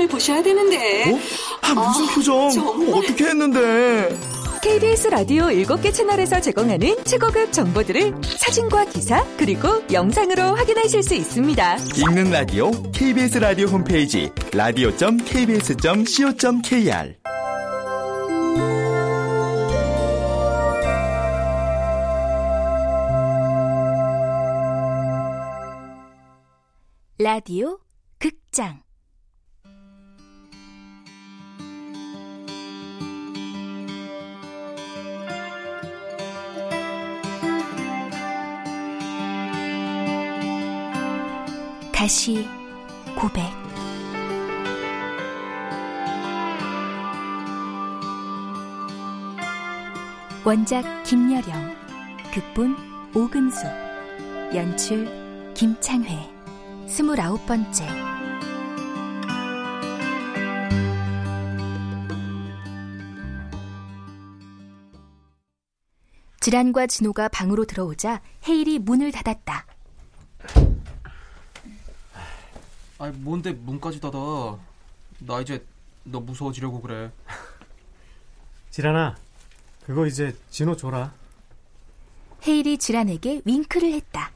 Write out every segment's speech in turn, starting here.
표정을 보셔야 되는데. 어? 아, 무슨 아, 표정? 정말... 어떻게 했는데? KBS 라디오 7개 채널에서 제공하는 최고급 정보들을 사진과 기사 그리고 영상으로 확인하실 수 있습니다. 읽는 라디오 KBS 라디오 홈페이지 라디오.kbs.co.kr 라디오 극장 다시 고백 원작 김여령 극본 오금수 연출 김창회 스물아홉 번째 지란과 진호가 방으로 들어오자 헤일이 문을 닫았다. 아, 뭔데 문까지 닫아? 나 이제 너 무서워지려고 그래. 지란아, 그거 이제 진호 줘라. 헤일이 지란에게 윙크를 했다.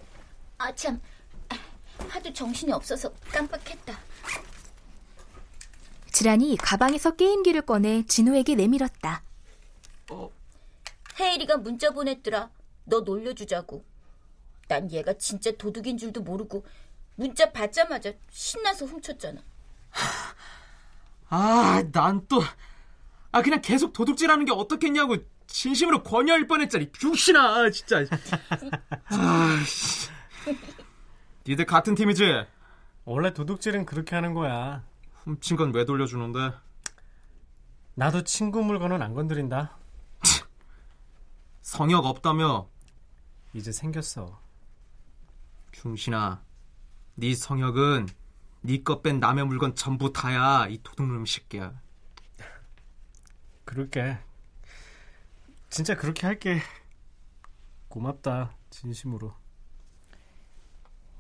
아 참, 하도 정신이 없어서 깜빡했다. 지란이 가방에서 게임기를 꺼내 진호에게 내밀었다. 어. 헤이리가 문자 보냈더라. 너 놀려주자고. 난 얘가 진짜 도둑인 줄도 모르고 문자 받자마자 신나서 훔쳤잖아. 아, 난 또, 아, 그냥 계속 도둑질하는 게 어떻겠냐고 진심으로 권유할 뻔했잖니. 병신아, 진짜. 아, 씨. 니들 같은 팀이지? 원래 도둑질은 그렇게 하는 거야. 훔친 건 왜 돌려주는데? 나도 친구 물건은 안 건드린다. 성역 없다며? 이제 생겼어. 중신아, 네 성역은 네 것 뺀 남의 물건 전부 다야. 이 도둑놈 새끼야. 그럴게. 진짜 그렇게 할게. 고맙다, 진심으로.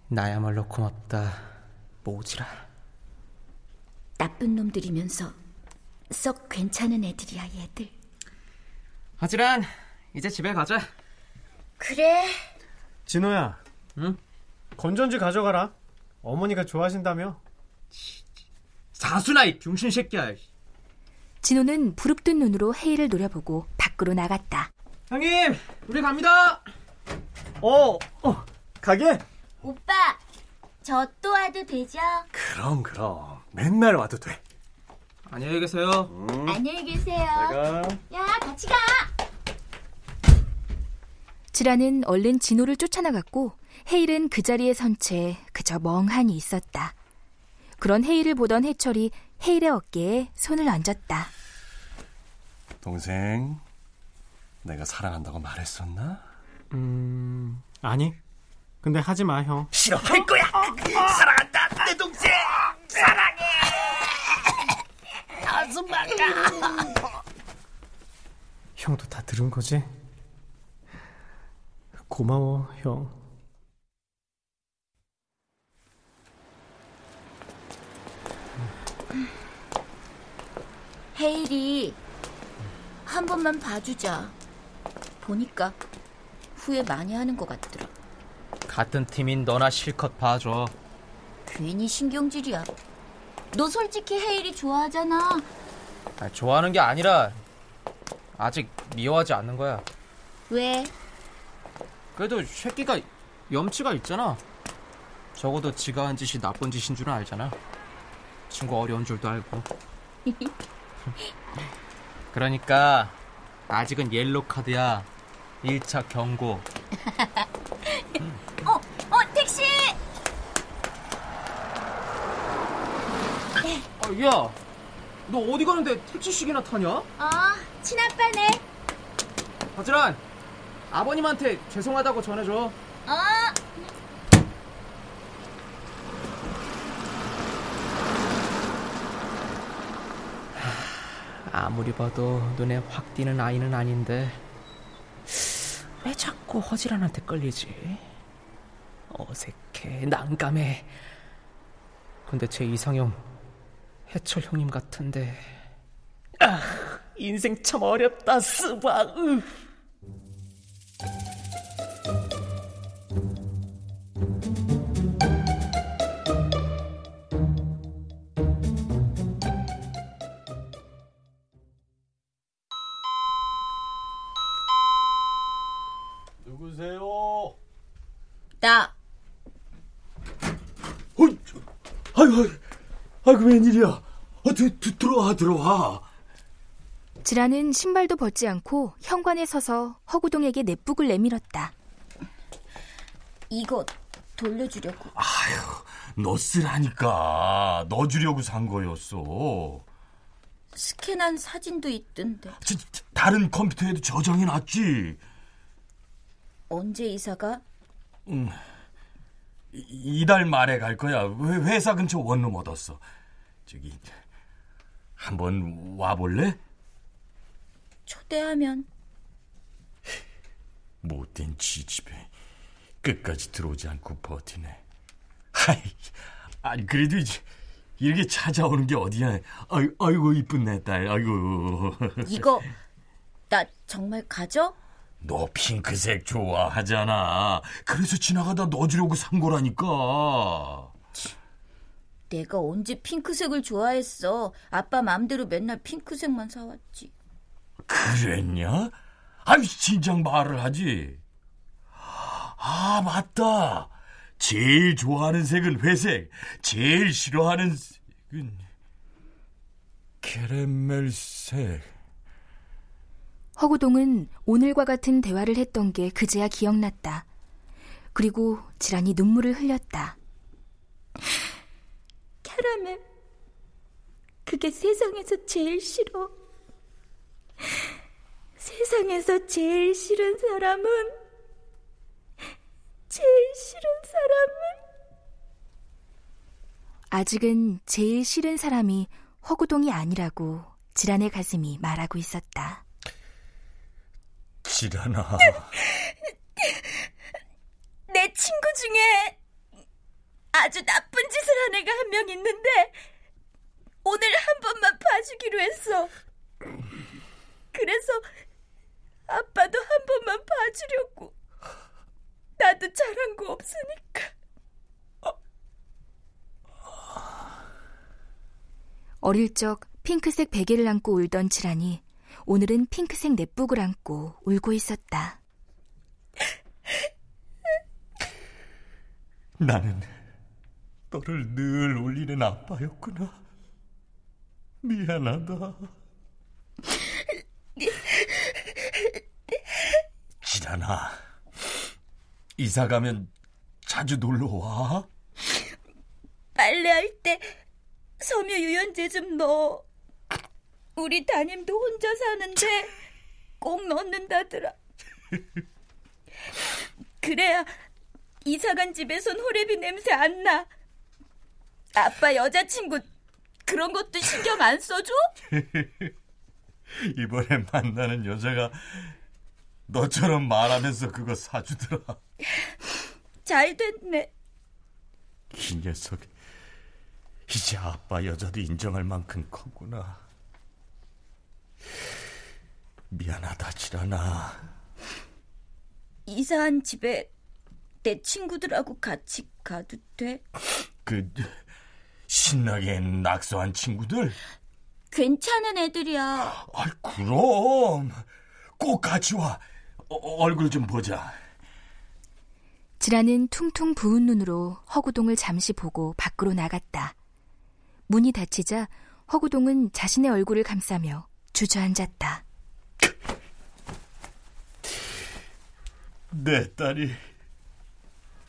나야말로 고맙다, 모지라. 나쁜 놈들이면서 썩 괜찮은 애들이야, 얘들. 하지란, 이제 집에 가자. 그래. 진호야. 응? 건전지 가져가라. 어머니가 좋아하신다며. 사수나 이 병신 새끼야. 진호는 부릅뜬 눈으로 헤이를 노려보고 밖으로 나갔다. 형님, 우리 갑니다. 어, 어, 가게? 오빠, 저 또 와도 되죠? 그럼 그럼 맨날 와도 돼. 안녕히 계세요. 음. 안녕히 계세요. 내가... 야, 같이 가. 지라는 얼른 진호를 쫓아나갔고 헤일은 그 자리에 선 채 그저 멍하니 있었다. 그런 헤일을 보던 해철이 헤일의 어깨에 손을 얹었다. 동생, 내가 사랑한다고 말했었나? 음, 아니. 근데 하지 마, 형. 싫어, 할 거야! 사랑한다, 내 동생! 사랑해! 아줌마가! 형도 다 들은 거지? 고마워, 형. 헤일이 한 번만 봐주자. 보니까 후회 많이 하는 것 같더라. 같은 팀인 너나 실컷 봐줘. 괜히 신경질이야. 너 솔직히 헤일이 좋아하잖아. 아, 좋아하는 게 아니라 아직 미워하지 않는 거야. 왜? 그래도 새끼가 염치가 있잖아. 적어도 지가 한 짓이 나쁜 짓인 줄은 알잖아. 친구 어려운 줄도 알고. 그러니까 아직은 옐로 카드야. 1차 경고. 어, 어, 택시! 아, 야, 너 어디 가는데 택시식이나 타냐? 어, 친아빠네. 하지란, 아버님한테 죄송하다고 전해줘. 어. 아무리 봐도 눈에 확 띄는 아이는 아닌데 왜 자꾸 허지란한테 끌리지? 어색해, 난감해. 근데 제 이상형 해철 형님 같은데. 아, 인생 참 어렵다, 스바. 으. 들, 들어와, 들어와. 지라는 신발도 벗지 않고 현관에 서서 허구동에게 넷북을 내밀었다. 이거 돌려주려고. 너 쓰라니까. 너 주려고 산 거였어. 스캔한 사진도 있던데. 저, 저, 다른 컴퓨터에도 저장해 놨지. 언제 이사가? 이달 말에 갈 거야. 회- 회사 근처 원룸 얻었어. 저기 한번 와볼래? 초대하면 못된 지집에 끝까지 들어오지 않고 버티네. 하이, 아니 그래도 이제 이렇게 찾아오는 게 어디야? 아이, 아이고 이쁜 내 딸. 아이고. 이거 나 정말 가져? 너 핑크색 좋아하잖아. 그래서 지나가다 넣어주려고 산 거라니까. 내가 언제 핑크색을 좋아했어? 아빠 맘대로 맨날 핑크색만 사왔지. 그랬냐? 아이 진작 말을 하지. 아 맞다. 제일 좋아하는 색은 회색, 제일 싫어하는 색은 캐러멜색. 허구동은 오늘과 같은 대화를 했던 게 그제야 기억났다. 그리고 지란이 눈물을 흘렸다. 캐러멜. 그게 세상에서 제일 싫어. 세상에서 제일 싫은 사람은 제일 싫은 사람은 아직은 제일 싫은 사람이 허구동이 아니라고 지란의 가슴이 말하고 있었다. 지란아. 내 친구 중에 아주 나쁜 짓을 한 애가 한 명 있는데 오늘 한 번만 봐주기로 했어. 그래서 아빠도 한 번만 봐주려고. 나도 잘한 거 없으니까. 어릴 적 핑크색 베개를 안고 울던 지란이 오늘은 핑크색 넷북을 안고 울고 있었다. 나는 너를 늘 울리는 아빠였구나. 미안하다. 지란아, 이사 가면 자주 놀러 와. 빨래할 때 섬유 유연제 좀 넣어. 우리 담임도 혼자 사는데 꼭 넣는다더라. 그래야 이사 간 집에선 호레비 냄새 안 나. 아빠 여자친구 그런 것도 신경 안 써줘? 이번에 만나는 여자가 너처럼 말하면서 그거 사주더라. 잘 됐네. 이 녀석 이제 아빠 여자도 인정할 만큼 컸구나. 미안하다 지란아. 이사한 집에 내 친구들하고 같이 가도 돼? 그 신나게 낙서한 친구들? 괜찮은 애들이야. 아 그럼 꼭 같이 와. 어, 얼굴 좀 보자. 지라는 퉁퉁 부은 눈으로 허구동을 잠시 보고 밖으로 나갔다. 문이 닫히자 허구동은 자신의 얼굴을 감싸며 주저앉았다. 내 딸이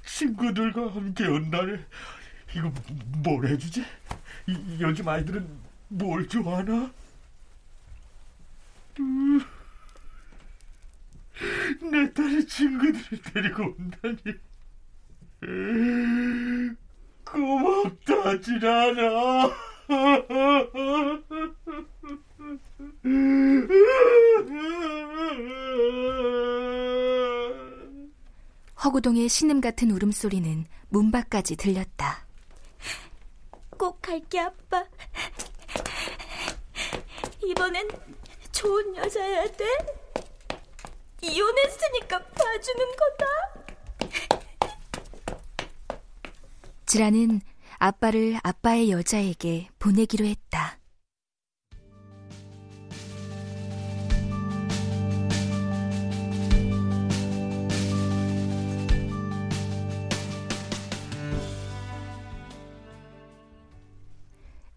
친구들과 함께 온 날에 이거 뭘 해주지? 이, 요즘 아이들은 뭘 좋아하나? 음, 내 딸이 친구들을 데리고 온다니 고맙다 지라나 허구동의 신음 같은 울음소리는 문 밖까지 들렸다. 꼭 갈게, 아빠. 이번엔 좋은 여자야 돼. 이혼했으니까 봐주는 거다. 지라는 아빠를 아빠의 여자에게 보내기로 했다.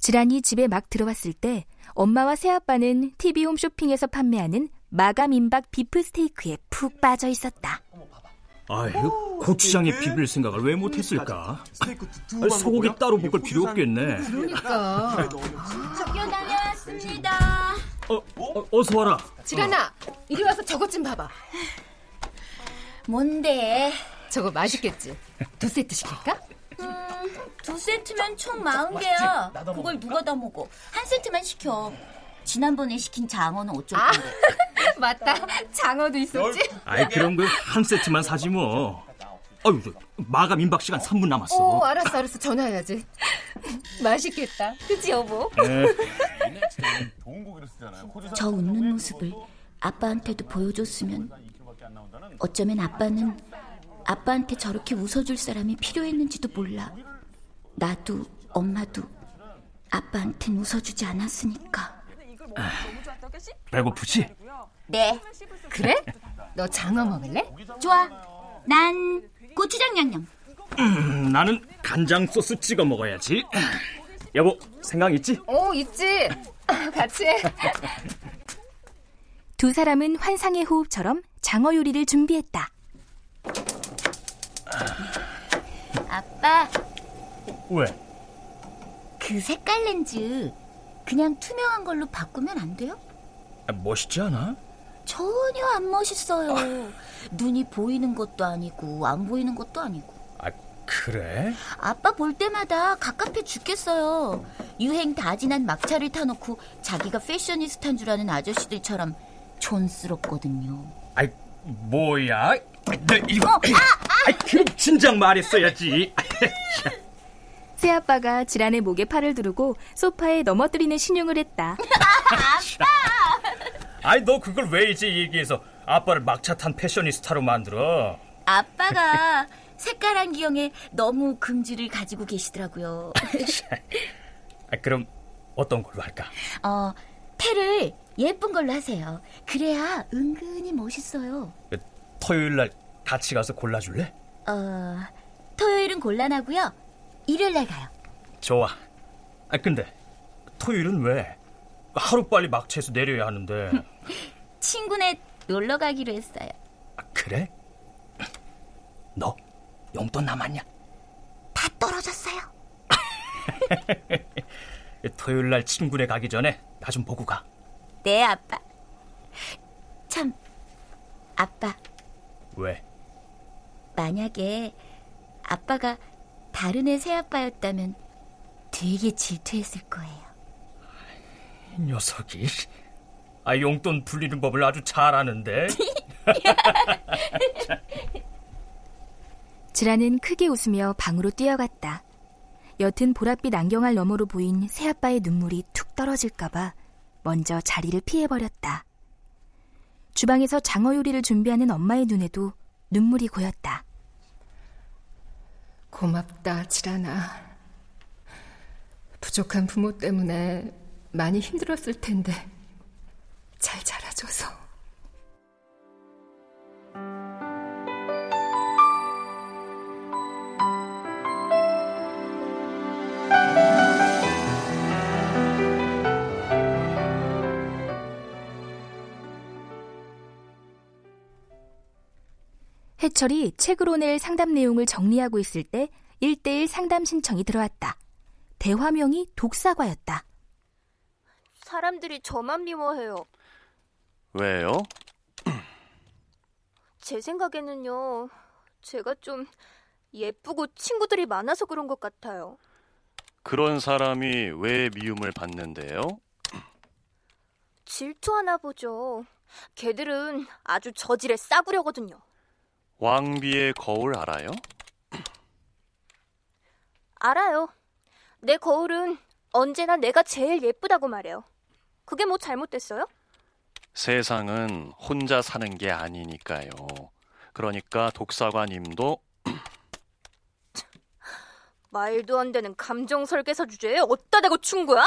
지란이 집에 막 들어왔을 때 엄마와 새아빠는 TV 홈쇼핑에서 판매하는 마감 임박 비프 스테이크에 푹 빠져 있었다. 아유, 고추장에 비빌 생각을 왜 못했을까? 소고기 따로 볶을 필요 없겠네. 그러니까. 학교 다녀왔습니다. 어, 어, 어서 와라. 지란아, 이리 와서 저것 좀 봐봐. 뭔데? 저거 맛있겠지? 두 세트 시킬까? 음, 두 세트면 총 40개야. 그걸 누가 다 먹어? 한 세트만 시켜. 지난번에 시킨 장어는 어쩔 아. 건데? 맞다. 장어도 있었지? 아이, 그럼 그한 세트만 사지 뭐. 아유, 저, 마감 임박 시간 3분 남았어. 오, 알았어, 알았어. 전화해야지. 맛있겠다. 그치, 여보? 네. 저 웃는 모습을 아빠한테도 보여줬으면 어쩌면 아빠는 아빠한테 저렇게 웃어줄 사람이 필요했는지도 몰라. 나도 엄마도 아빠한텐 웃어주지 않았으니까. 배고프지? 네, 그래? 너 장어 먹을래? 좋아. 난 고추장 양념. 음, 나는 간장 소스 찍어 먹어야지. 여보, 생각 있지? 오, 있지. 같이 해. 두 사람은 환상의 호흡처럼 장어 요리를 준비했다. 아빠, 왜? 그 색깔 렌즈 그냥 투명한 걸로 바꾸면 안 돼요? 아, 멋있지 않아? 전혀 안 멋있어요. 눈이 보이는 것도 아니고 안 보이는 것도 아니고. 아, 그래? 아빠 볼 때마다 갑갑해 죽겠어요. 유행 다 지난 막차를 타놓고 자기가 패셔니스타인 줄 아는 아저씨들처럼 촌스럽거든요. 아이, 뭐야? 내 이거. 아 이, 그럼 진작 말했어야지. 새아빠가 지란의 목에 팔을 두르고 소파에 넘어뜨리는 신용을 했다. 아이, 너 그걸 왜 이제 얘기해서 아빠를 막차 탄 패셔니스타로 만들어? 아빠가 색깔한 기형에 너무 긍지를 가지고 계시더라고요. 아, 그럼 어떤 걸로 할까? 어, 테를 예쁜 걸로 하세요. 그래야 은근히 멋있어요. 그, 토요일 날 같이 가서 골라줄래? 어, 토요일은 곤란하고요. 일요일 날 가요. 좋아. 아, 근데 토요일은 왜? 하루 빨리 막차에서 내려야 하는데. 친구네 놀러 가기로 했어요. 아, 그래? 너 용돈 남았냐? 다 떨어졌어요. 토요일 날 친구네 가기 전에 나 좀 보고 가. 네, 아빠. 참, 아빠, 왜? 만약에 아빠가 다른 애 새아빠였다면 되게 질투했을 거예요. 이 녀석이. 아, 용돈 불리는 법을 아주 잘 아는데. 지란은 크게 웃으며 방으로 뛰어갔다. 옅은 보랏빛 안경알 너머로 보인 새아빠의 눈물이 툭 떨어질까봐 먼저 자리를 피해버렸다. 주방에서 장어 요리를 준비하는 엄마의 눈에도 눈물이 고였다. 고맙다, 지란아. 부족한 부모 때문에 많이 힘들었을 텐데 잘 자라줘서. 해철이 책으로 낼 상담 내용을 정리하고 있을 때 1대1 상담 신청이 들어왔다. 대화명이 독사과였다. 사람들이 저만 미워해요. 왜요? 제 생각에는요, 제가 좀 예쁘고 친구들이 많아서 그런 것 같아요. 그런 사람이 왜 미움을 받는데요? 질투하나 보죠. 걔들은 아주 저질에 싸구려거든요. 왕비의 거울 알아요? 알아요. 내 거울은 언제나 내가 제일 예쁘다고 말해요. 그게 뭐 잘못됐어요? 세상은 혼자 사는 게 아니니까요. 그러니까 독사관님도 말도 안 되는 감정 설계사 주제에 어디다 대고 춘 거야?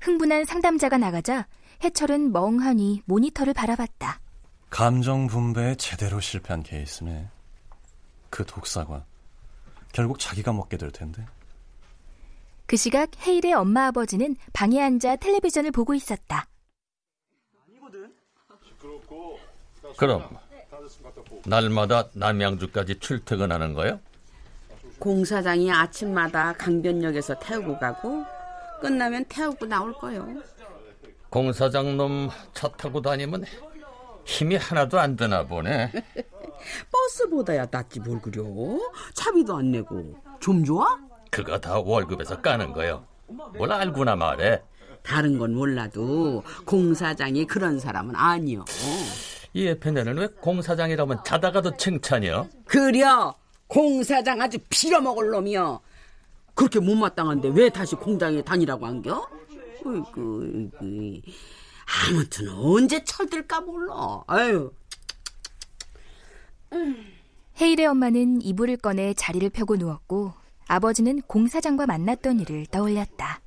흥분한 상담자가 나가자 해철은 멍하니 모니터를 바라봤다. 감정 분배에 제대로 실패한 케이스네. 그 독사관 결국 자기가 먹게 될 텐데. 그 시각 헤일의 엄마 아버지는 방에 앉아 텔레비전을 보고 있었다. 그럼 날마다 남양주까지 출퇴근하는 거요? 공사장이 아침마다 강변역에서 태우고 가고 끝나면 태우고 나올 거요. 공사장 놈 차 타고 다니면 힘이 하나도 안 드나 보네. 버스보다야 낫지 뭘 그려. 차비도 안 내고 좀 좋아? 그거 다 월급에서 까는 거요. 뭘 알고나 말해. 다른 건 몰라도 공사장이 그런 사람은 아니요. 이 에페네는 왜 공사장이라면 자다가도 칭찬이요? 그려 공사장 아주 빌어먹을 놈이여. 그렇게 못마땅한데 왜 다시 공장에 다니라고 한겨? 어이구, 어이구. 아무튼 언제 철들까 몰라. 아유. 헤일의 엄마는 이불을 꺼내 자리를 펴고 누웠고 아버지는 공사장과 만났던 일을 떠올렸다.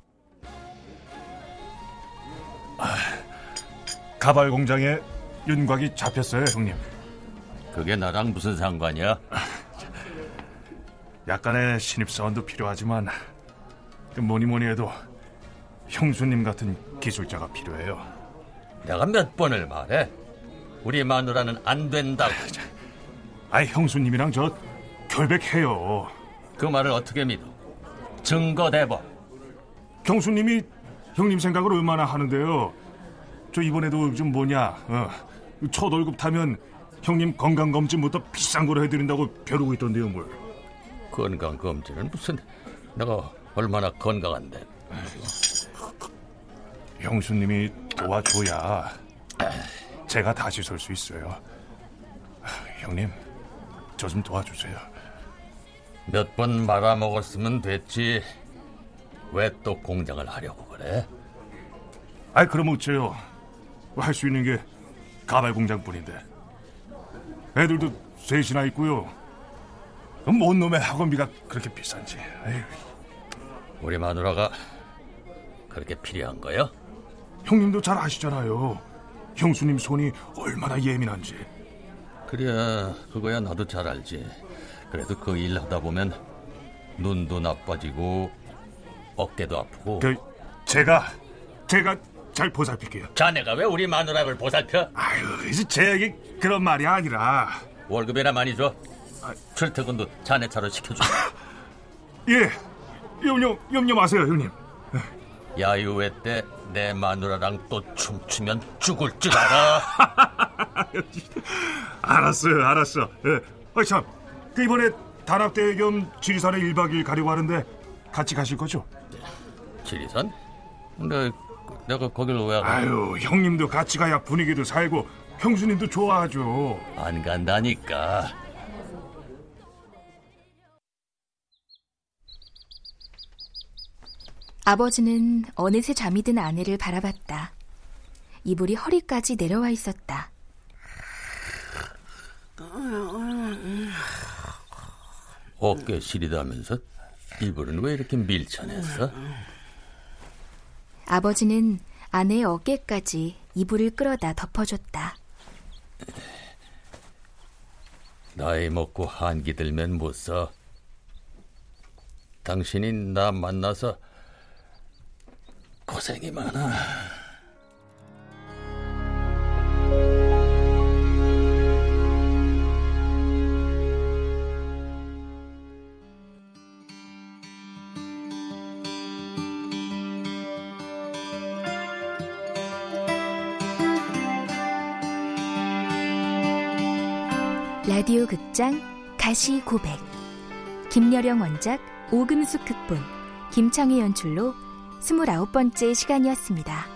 가발 공장에 윤곽이 잡혔어요, 형님. 그게 나랑 무슨 상관이야? 약간의 신입사원도 필요하지만 그 뭐니 뭐니 해도 형수님 같은 기술자가 필요해요. 내가 몇 번을 말해. 우리 마누라는 안 된다고. 아이 형수님이랑 저 결백해요. 그 말을 어떻게 믿어? 증거 대봐. 경수님이 형님 생각을 얼마나 하는데요. 저 이번에도 좀 뭐냐, 어, 첫 월급 타면 형님 건강검진부터 비싼 걸 해드린다고 벼르고 있던데요, 뭘. 건강검진은 무슨, 내가 얼마나 건강한데. 형수님이 도와줘야 제가 다시 설 수 있어요. 형님, 저 좀 도와주세요. 몇 번 말아먹었으면 됐지. 왜 또 공장을 하려고 그래? 아이, 그럼 어째요? 할 수 있는 게 가발 공장뿐인데. 애들도 셋이나 있고요. 뭔 놈의 학원비가 그렇게 비싼지. 에휴. 우리 마누라가 그렇게 필요한 거요? 형님도 잘 아시잖아요. 형수님 손이 얼마나 예민한지. 그래, 그거야 나도 잘 알지. 그래도 그 일 하다 보면 눈도 나빠지고 어깨도 아프고. 그 제가 제가 잘 보살필게요. 자네가 왜 우리 마누라를 보살펴? 아유, 이제 제 얘기 그런 말이 아니라 월급이나 많이 줘. 출퇴근도 자네 차로 시켜줘. 예, 염려 염려 마세요, 형님. 야유회 때 내 마누라랑 또 춤추면 죽을 줄 알아. 알았어요, 알았어. 예. 아 참, 그 이번에 단합대회 겸 지리산에 1박 2일 가려고 하는데 같이 가실 거죠? 지리산? 근데 내가 거길 왜 가? 아유, 형님도 같이 가야 분위기도 살고 형수님도 좋아하죠. 안 간다니까. 아버지는 어느새 잠이 든 아내를 바라봤다. 이불이 허리까지 내려와 있었다. 어깨 시리다면서 이불은 왜 이렇게 밀쳐냈어? 아버지는 아내의 어깨까지 이불을 끌어다 덮어줬다. 나이 먹고 한기 들면 못 써. 당신이 나 만나서 고생이 많아. 라디오 극장 가시 고백 김여령 원작 오금숙 극본 김창희 연출로 스물아홉 번째 시간이었습니다.